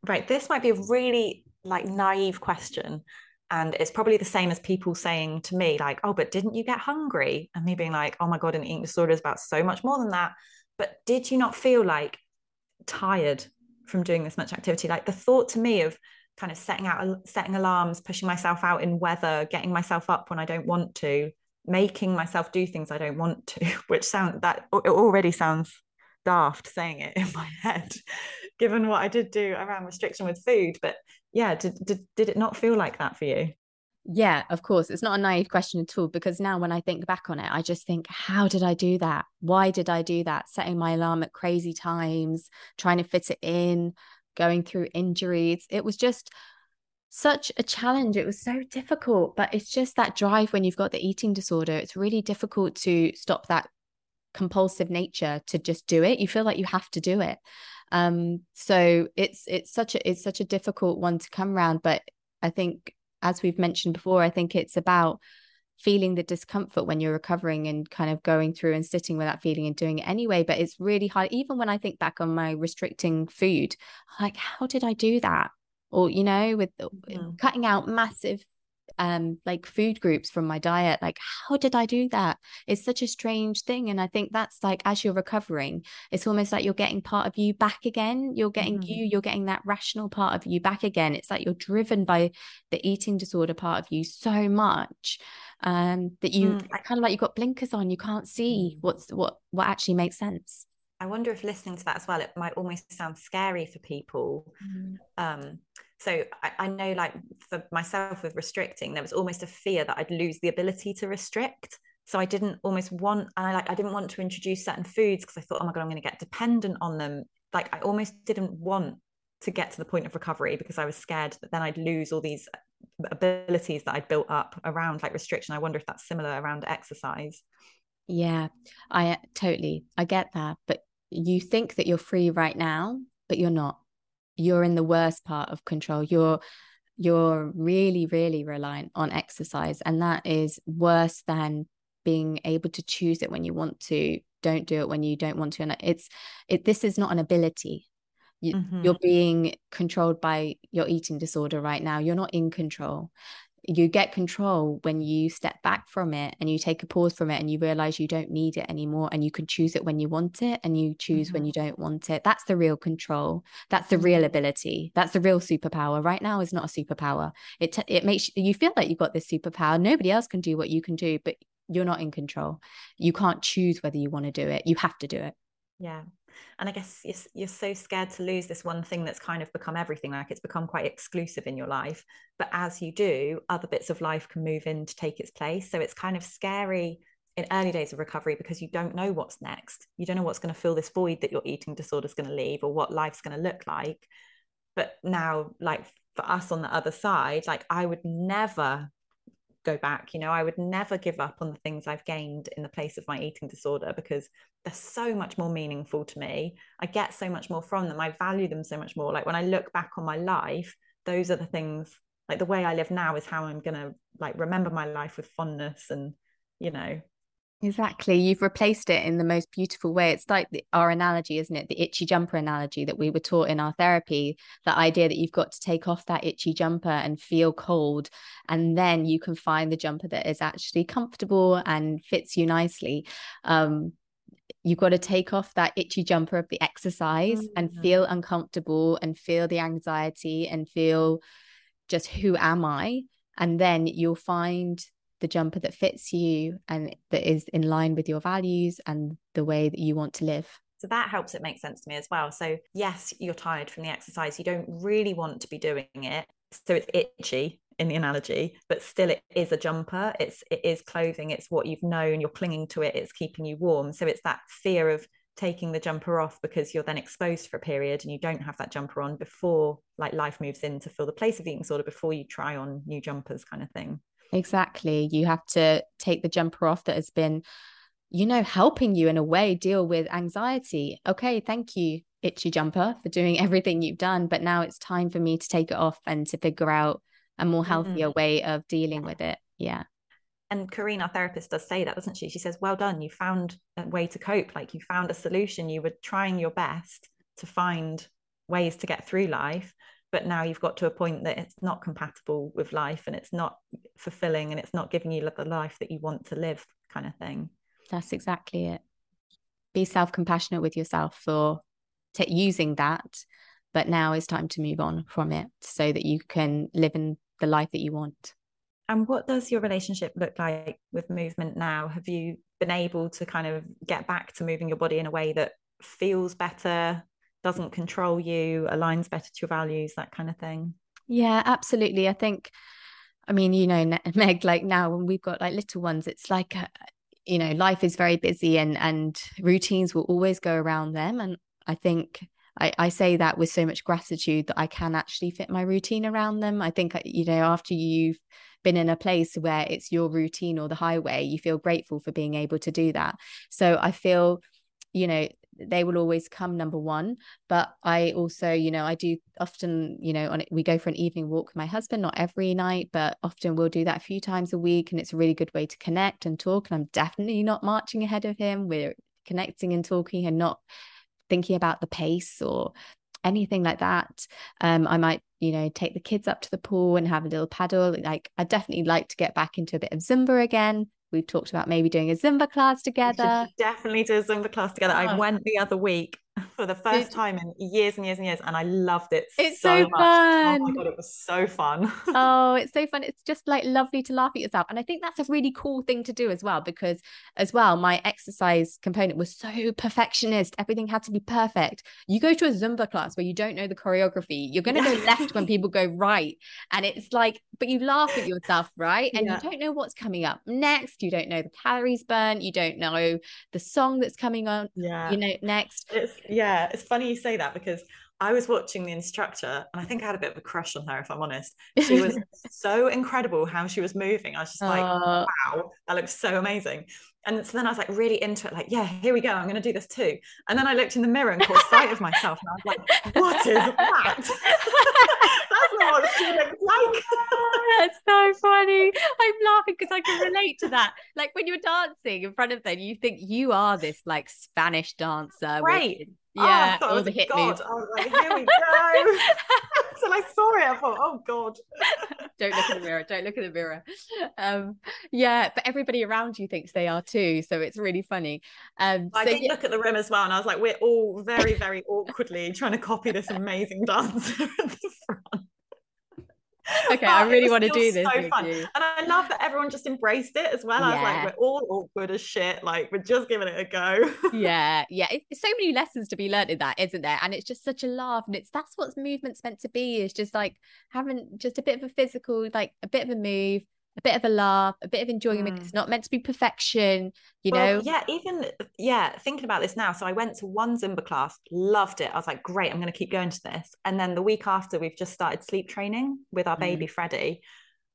Right. This might be a really like naive question. And it's probably the same as people saying to me, like, oh, but didn't you get hungry? And me being like, oh my God, an eating disorder is about so much more than that. But did you not feel like tired from doing this much activity? Like the thought to me of kind of setting out setting alarms, pushing myself out in weather, getting myself up when I don't want to, making myself do things I don't want to, which sound that it already sounds daft saying it in my head given what I did do around restriction with food. But yeah, did, did, did it not feel like that for you? Yeah, of course. It's not a naive question at all because now when I think back on it, I just think, how did I do that? Why did I do that? Setting my alarm at crazy times, trying to fit it in, going through injuries. It was just such a challenge. It was so difficult, but it's just that drive when you've got the eating disorder. It's really difficult to stop that compulsive nature to just do it. You feel like you have to do it. Um, so it's it's such a it's such a difficult one to come around. But I think, as we've mentioned before, I think it's about feeling the discomfort when you're recovering and kind of going through and sitting with that feeling and doing it anyway. But it's really hard. Even when I think back on my restricting food, like, how did I do that? Or, you know, with mm-hmm. cutting out massive um like food groups from my diet like how did i do that it's such a strange thing and i think that's like as you're recovering it's almost like you're getting part of you back again you're getting mm-hmm. you you're getting that rational part of you back again it's like you're driven by the eating disorder part of you so much um that you mm. kind of like you've got blinkers on you can't see mm. what's what what actually makes sense I wonder if listening to that as well, it might almost sound scary for people. Mm. Um, so I, I, know, like for myself with restricting, there was almost a fear that I'd lose the ability to restrict. So I didn't almost want, and I like, I didn't want to introduce certain foods because I thought, oh my god, I'm going to get dependent on them. Like I almost didn't want to get to the point of recovery because I was scared that then I'd lose all these uh, abilities that I'd built up around like restriction. I wonder if that's similar around exercise. Yeah, I totally I get that, but you think that you're free right now, but you're not. You're in the worst part of control. You're you're really really reliant on exercise and that is worse than being able to choose it when you want to don't do it when you don't want to and it's it this is not an ability you, mm-hmm. you're being controlled by your eating disorder right now you're not in control you get control when you step back from it and you take a pause from it and you realize you don't need it anymore and you can choose it when you want it and you choose mm-hmm. when you don't want it. That's the real control. That's the real mm-hmm. ability. That's the real superpower. Right now is not a superpower. It t- it makes you feel like you've got this superpower. Nobody else can do what you can do but you're not in control. You can't choose whether you want to do it. You have to do it. Yeah and i guess you're, you're so scared to lose this one thing that's kind of become everything like it's become quite exclusive in your life. But as you do other bits of life can move in to take its place. So it's kind of scary in early days of recovery because you don't know what's next. You don't know what's going to fill this void that your eating disorder is going to leave or what life's going to look like. But now like for us on the other side like i would never go back you know i would never give up on the things i've gained in the place of my eating disorder because they're so much more meaningful to me. I get so much more from them. I value them so much more. Like when i look back on my life those are the things like the way i live now is how i'm going to like remember my life with fondness and you know Exactly. You've replaced it in the most beautiful way. It's like the, our analogy, isn't it? The itchy jumper analogy that we were taught in our therapy. The idea that you've got to take off that itchy jumper and feel cold. And then you can find the jumper that is actually comfortable and fits you nicely. Um, you've got to take off that itchy jumper of the exercise mm-hmm. and feel uncomfortable and feel the anxiety and feel just who am I? And then you'll find the jumper that fits you and that is in line with your values and the way that you want to live. So that helps it make sense to me as well. So, yes, you're tired from the exercise. You don't really want to be doing it. So it's itchy in the analogy, but still it is a jumper. It's it is clothing. It's what you've known. You're clinging to it. It's keeping you warm. So it's that fear of taking the jumper off because you're then exposed for a period and you don't have that jumper on before like life moves in to fill the place of eating disorder before you try on new jumpers kind of thing. Exactly. You have to take the jumper off that has been, you know, helping you in a way deal with anxiety. Okay, thank you, itchy jumper, for doing everything you've done. But now it's time for me to take it off and to figure out a more healthier mm-hmm. way of dealing with it. Yeah. And Kareen, our therapist, does say that, doesn't she? She says, Well done. You found a way to cope. Like you found a solution. You were trying your best to find ways to get through life but now you've got to a point that it's not compatible with life and it's not fulfilling and it's not giving you the life that you want to live kind of thing. That's exactly it. Be self-compassionate with yourself for t- using that but now is time to move on from it so that you can live in the life that you want. And what does your relationship look like with movement now? Have you been able to kind of get back to moving your body in a way that feels better doesn't control you, aligns better to your values, that kind of thing. Yeah, absolutely. I think, I mean, you know, Meg, like now when we've got like little ones, it's like, a, uh, you know, life is very busy and and routines will always go around them. And I think I, I say that with so much gratitude that I can actually fit my routine around them. I think, uh, you know, after you've been in a place where it's your routine or the highway, you feel grateful for being able to do that. So I feel, you know, they will always come number one. But i also you know i do often you know on we go for an evening walk with my husband not every night but often we'll do that a few times a week and it's a really good way to connect and talk and i'm definitely not marching ahead of him. We're connecting and talking and not thinking about the pace or anything like that. Um i might you know take the kids up to the pool and have a little paddle. Like i definitely like to get back into a bit of zumba again we've talked about maybe doing a Zumba class together. Definitely do a Zumba class together. Oh. I went the other week for the first time in years and years and years, and I loved it. It's so, so fun. Oh my god, it was so fun. oh, it's so fun. It's just like lovely to laugh at yourself, and I think that's a really cool thing to do as well because, as well, my exercise component was so perfectionist. Everything had to be perfect. You go to a Zumba class where you don't know the choreography, you're going to go left when people go right, and it's like, but you laugh at yourself, right? And yeah. you don't know what's coming up next. You don't know the calories burnt. You don't know the song that's coming on. Yeah, you know next. It's yeah, it's funny you say that because I was watching the instructor and I think I had a bit of a crush on her, if I'm honest. She was so incredible how she was moving. I was just like, uh, wow, that looks so amazing. And so then I was like really into it, like, yeah, here we go. I'm going to do this too. And then I looked in the mirror and caught sight of myself and I was like, what is that? That's not what she looks like. That's so funny. I'm laughing because I can relate to that. Like when you're dancing in front of them, you think you are this like Spanish dancer. Right. With, yeah, oh, all the hit God. moves. I was like, here we go. so I saw it, I thought, oh God. don't look in the mirror. Don't look in the mirror. Um, yeah, but everybody around you thinks they are too. So it's really funny. Um, I so, did yeah. look at the rim as well, and I was like, we're all very, very awkwardly trying to copy this amazing dancer at the front okay, I really want to do this. So fun. And I love that everyone just embraced it as well. Yeah. I was like, we're all awkward as shit. Like, we're just giving it a go. yeah. Yeah. It's so many lessons to be learned in that, isn't there? And it's just such a laugh. And it's that's what movement's meant to be, is just like having just a bit of a physical, like a bit of a move, a bit of a laugh, a bit of enjoyment. Mm. It's not meant to be perfection, you well, know? Yeah, even, yeah, thinking about this now. So I went to one Zumba class, loved it. I was like, great, I'm going to keep going to this. And then the week after, we've just started sleep training with our mm. baby Freddie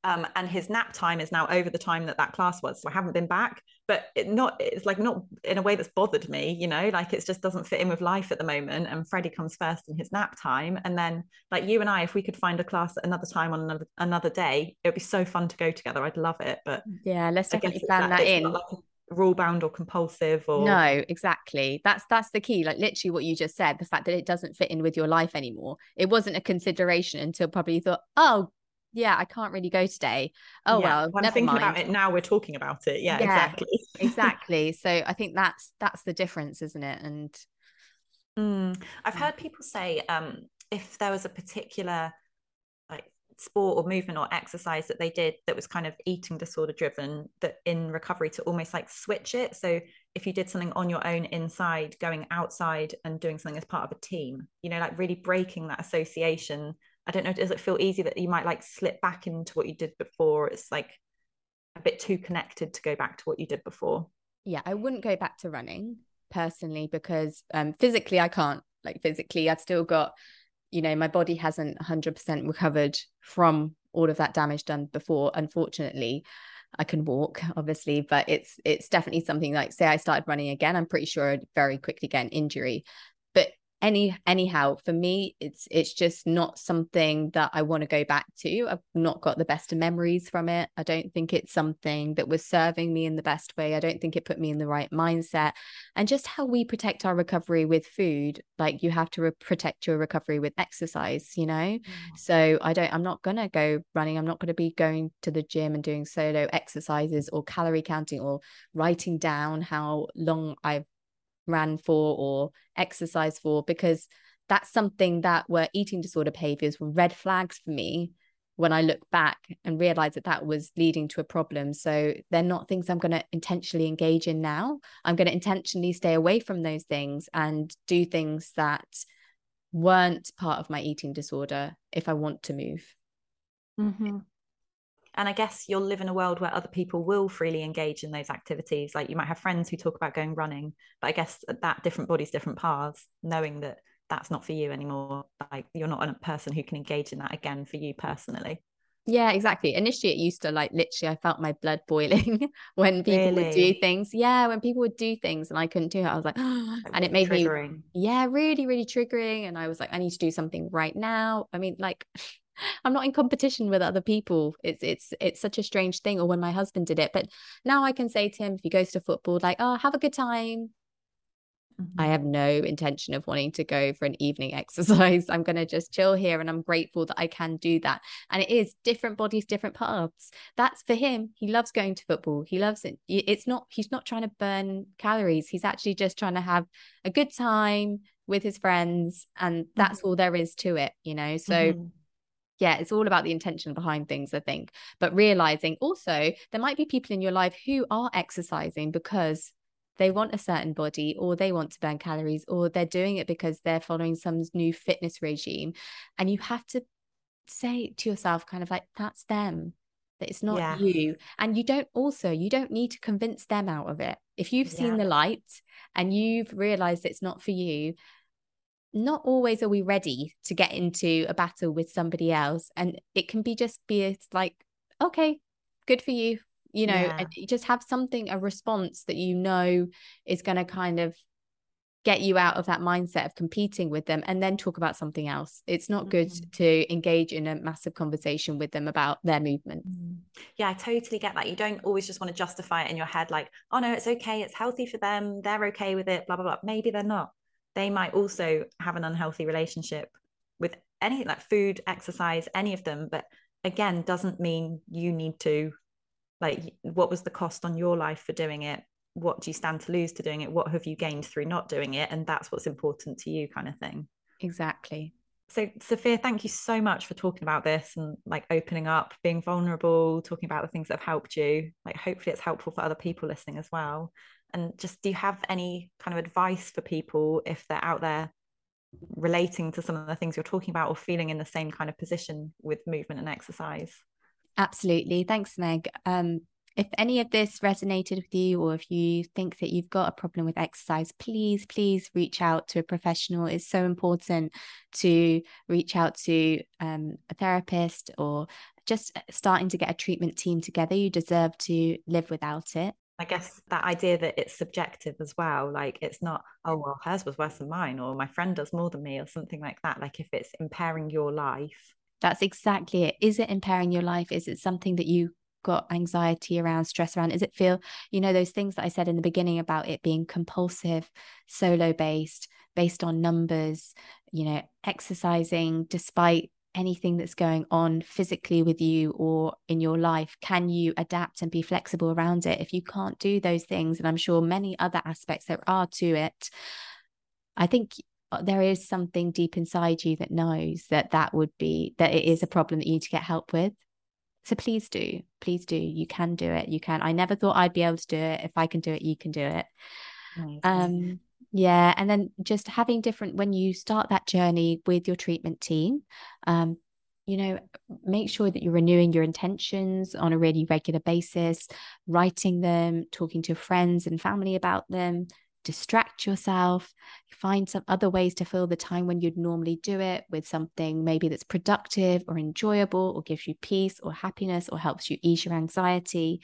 um, and his nap time is now over the time that that class was. So I haven't been back, but it not it's like not in a way that's bothered me, you know, like it just doesn't fit in with life at the moment. And Freddie comes first in his nap time, and then like you and I, if we could find a class at another time on another another day, it would be so fun to go together. I'd love it. But yeah, let's definitely plan that, that in. Like rule bound or compulsive or no exactly that's that's the key like literally what you just said the fact that it doesn't fit in with your life anymore it wasn't a consideration until probably you thought oh yeah, I can't really go today. Oh yeah, well, I'm thinking mind. about it now. We're talking about it. Yeah, yeah exactly. exactly. So I think that's that's the difference, isn't it? And mm. I've heard people say um, if there was a particular like sport or movement or exercise that they did that was kind of eating disorder driven, that in recovery to almost like switch it. So if you did something on your own inside, going outside and doing something as part of a team, you know, like really breaking that association I don't know, does it feel easy that you might like slip back into what you did before? It's like a bit too connected to go back to what you did before. Yeah, I wouldn't go back to running personally because um, physically I can't. Like physically, I've still got, you know, my body hasn't 100% recovered from all of that damage done before. Unfortunately, I can walk, obviously, but it's it's definitely something like say I started running again, I'm pretty sure I'd very quickly get an injury. Any anyhow for me it's it's just not something that i want to go back to. I've not got the best of memories from it. I don't think it's something that was serving me in the best way. I don't think it put me in the right mindset. And just how we protect our recovery with food like you have to re- protect your recovery with exercise you know? Mm. so i don't i'm not going to go running. I'm not going to be going to the gym and doing solo exercises or calorie counting or writing down how long i've ran for or exercise for because that's something that were eating disorder behaviors were red flags for me when I look back and realize that that was leading to a problem. So they're not things I'm going to intentionally engage in now. I'm going to intentionally stay away from those things and do things that weren't part of my eating disorder if I want to move. Mm-hmm and i guess you'll live in a world where other people will freely engage in those activities like you might have friends who talk about going running but i guess that different bodies different paths knowing that that's not for you anymore like you're not a person who can engage in that again for you personally Yeah, exactly. Initially, it used to like literally, I felt my blood boiling when people would do things. Yeah, when people would do things and I couldn't do it, I was like, and it really made me, yeah, really, really triggering. And I was like, I need to do something right now. I mean, like, I'm not in competition with other people. It's it's it's such a strange thing. Or when my husband did it, but now I can say to him if he goes to football, like, oh, have a good time. I Mhm. have no intention of wanting to go for an evening exercise. I'm going to just chill here and I'm grateful that I can do that. And it is different bodies, different paths. That's for him. He loves going to football. He loves it. It's not, he's not trying to burn calories. He's actually just trying to have a good time with his friends. And that's Mhm. all there is to it, you know? So, Mhm. Yeah, it's all about the intention behind things, I think. But realizing also there might be people in your life who are exercising because they want a certain body or they want to burn calories or they're doing it because they're following some new fitness regime. And you have to say to yourself, kind of like, that's them. That it's not Yeah. you. And you don't also, you don't need to convince them out of it. If you've seen Yeah. the light and you've realized it's not for you, not always are we ready to get into a battle with somebody else and it can be just be it's like okay good for you you know Yeah. and you just have something a response that you know is going to kind of get you out of that mindset of competing with them and then talk about something else it's not good Mhm. to engage in a massive conversation with them about their movement Mm. Yeah, I totally get that. You don't always just want to justify it in your head, like, oh no, it's okay, it's healthy for them, they're okay with it, blah, blah, blah. Maybe they're not. They might also have an unhealthy relationship with any like food, exercise, any of them. But again, doesn't mean you need to, like, what was the cost on your life for doing it? What do you stand to lose to doing it? What have you gained through not doing it? And that's what's important to you, kind of thing. exactly So, Safia, thank you so much for talking about this and like opening up, being vulnerable, talking about the things that have helped you. Like, hopefully, it's helpful for other people listening as well. And just, do you have any kind of advice for people if they're out there relating to some of the things you're talking about or feeling in the same kind of position with movement and exercise? Absolutely. Thanks, Meg. Um, if any of this resonated with you, or if you think that you've got a problem with exercise, please, please reach out to a professional. It's so important to reach out to um, a therapist or just starting to get a treatment team together. You deserve to live without it. I guess that idea that it's subjective as well. Like, it's not, oh, well, hers was worse than mine, or my friend does more than me, or something like that. Like, if it's impairing your life, That's exactly it. Is it impairing your life? Is it something that you got anxiety around, stress around? Is it feel, you know, those things that I said in the beginning about it being compulsive, solo based, based on numbers, you know, exercising despite anything that's going on physically with you or in your life? Can you adapt and be flexible around it? If you can't do those things, and I'm sure many other aspects there are to it, I think uh, there is something deep inside you that knows that that would be that it is a problem that you need to get help with so please do please do you can do it you can i never thought i'd be able to do it if i can do it you can do it Amazing. um yeah and then just having different when you start that journey with your treatment team um you know make sure that you're renewing your intentions on a really regular basis writing them talking to friends and family about them distract yourself find some other ways to fill the time when you'd normally do it with something maybe that's productive or enjoyable or gives you peace or happiness or helps you ease your anxiety.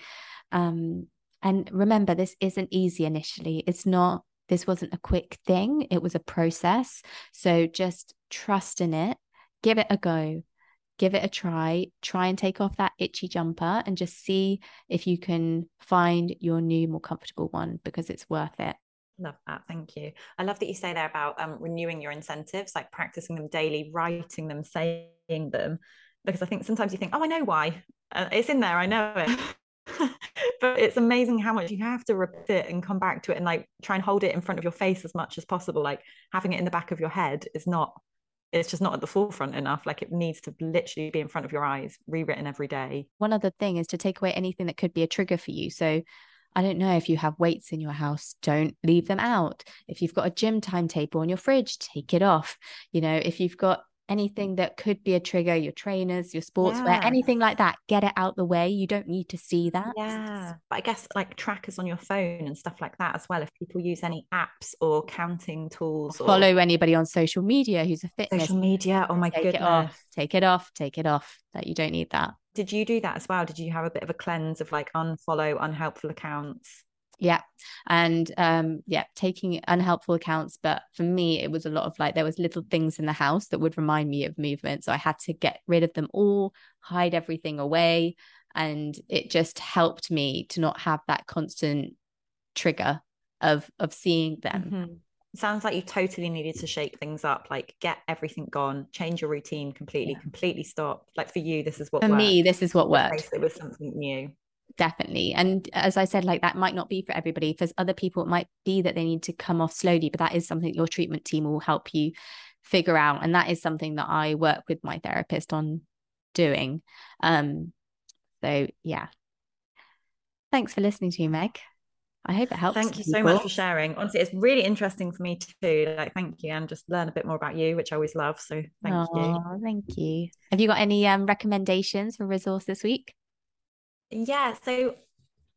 Um, and remember this isn't easy initially. It's not this wasn't a quick thing it was a process so just trust in it give it a go give it a try try and take off that itchy jumper and just see if you can find your new more comfortable one because it's worth it Love that. Thank you. I love that you say there about um, renewing your incentives, like practicing them daily, writing them, saying them, because I think sometimes you think, oh, I know why. Uh, it's in there. I know it. but it's amazing how much you have to repeat it and come back to it and like try and hold it in front of your face as much as possible. Like having it in the back of your head is not, it's just not at the forefront enough. Like it needs to literally be in front of your eyes, rewritten every day. one other thing is to take away anything that could be a trigger for you so I don't know if you have weights in your house, don't leave them out. If you've got a gym timetable on your fridge, take it off. You know, if you've got anything that could be a trigger, your trainers, your sportswear, Yes. anything like that, get it out the way. You don't need to see that. Yeah. But I guess like trackers on your phone and stuff like that as well. If people use any apps or counting tools or Follow anybody on social media who's a fitness. social media. Oh my take goodness. it off, take it off, take it off. That you don't need that. Did you do that as well? Did you have a bit of a cleanse of like unfollow unhelpful accounts? Yeah. And um yeah, taking unhelpful accounts. But for me, it was a lot of like there was little things in the house that would remind me of movement. So I had to get rid of them all, hide everything away. And it just helped me to not have that constant trigger of of seeing them. Mhm. Sounds like you totally needed to shake things up, like get everything gone, change your routine completely, Yeah. completely stop. Like for you, this is what For me, this is what worked. It with something new. Definitely. And as i said like that might not be for everybody. For other people it might be that they need to come off slowly but that is something your treatment team will help you figure out. And that is something that i work with my therapist on doing. Um so yeah. Thanks for listening to me meg. I hope it helps Thank you so much for sharing. Honestly, it's really interesting for me too. Like, thank you, and just learn a bit more about you, which I always love. So, thank you. Thank you. Have you got any um recommendations for resource this week Yeah, so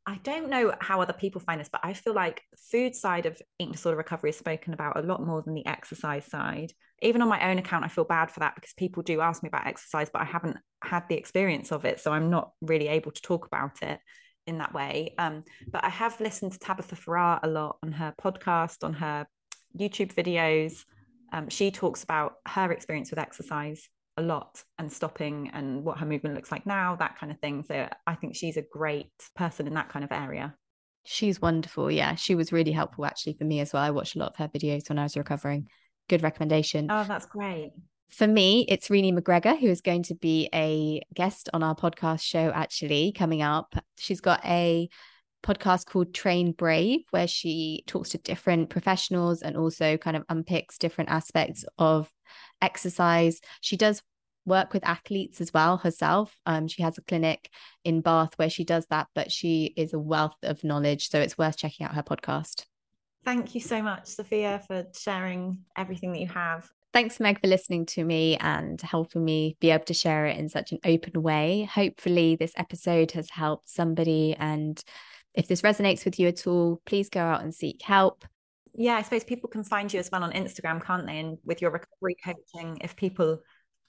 I don't know how other people find this, but I feel like food side of eating disorder recovery is spoken about a lot more than the exercise side. Even on my own account, I feel bad for that because people do ask me about exercise, but I haven't had the experience of it, so I'm not really able to talk about it in that way. Um, but I have listened to Tabitha Farrar a lot on her podcast, on her YouTube videos. Um, she talks about her experience with exercise a lot and stopping and what her movement looks like now, that kind of thing. So I think she's a great person in that kind of area. she's wonderful yeah she was really helpful actually for me as well i watched a lot of her videos when i was recovering good recommendation Oh, that's great. For me, it's Renee McGregor, who is going to be a guest on our podcast show actually coming up. She's got a podcast called Train Brave, where she talks to different professionals and also kind of unpicks different aspects of exercise. She does work with athletes as well herself. Um, she has a clinic in Bath where she does that, but she is a wealth of knowledge. So it's worth checking out her podcast. Thank you so much, Safia, for sharing everything that you have. Thanks, Meg, for listening to me and helping me be able to share it in such an open way. Hopefully, this episode has helped somebody. And if this resonates with you at all, please go out and seek help. Yeah, I suppose people can find you as well on Instagram, can't they? And with your recovery coaching, if people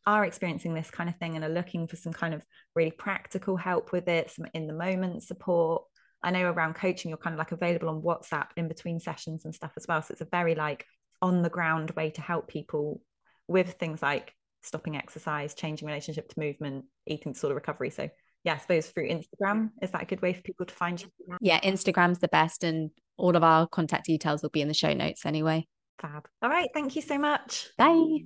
are experiencing this kind of thing and are looking for some kind of really practical help with it, some in the moment support. I know around coaching, you're kind of like available on WhatsApp in between sessions and stuff as well. So it's a very like on the ground way to help people with things like stopping exercise, changing relationship to movement, eating disorder recovery. So yeah, I suppose through Instagram, is that a good way for people to find you? Yeah, Instagram's the best, and all of our contact details will be in the show notes anyway. Fab. All right. Thank you so much. Bye.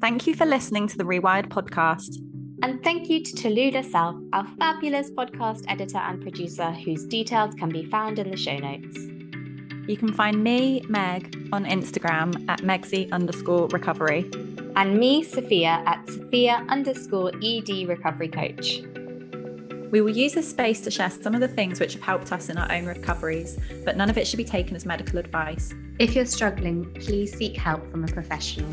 Thank you for listening to the Rewired podcast. And thank you to Tallulah Self, our fabulous podcast editor and producer, whose details can be found in the show notes. You can find me, Meg, on Instagram at Megsy underscore recovery. And me, Safia, at Safia underscore ED recovery coach. We will use this space to share some of the things which have helped us in our own recoveries, but none of it should be taken as medical advice. If you're struggling, please seek help from a professional.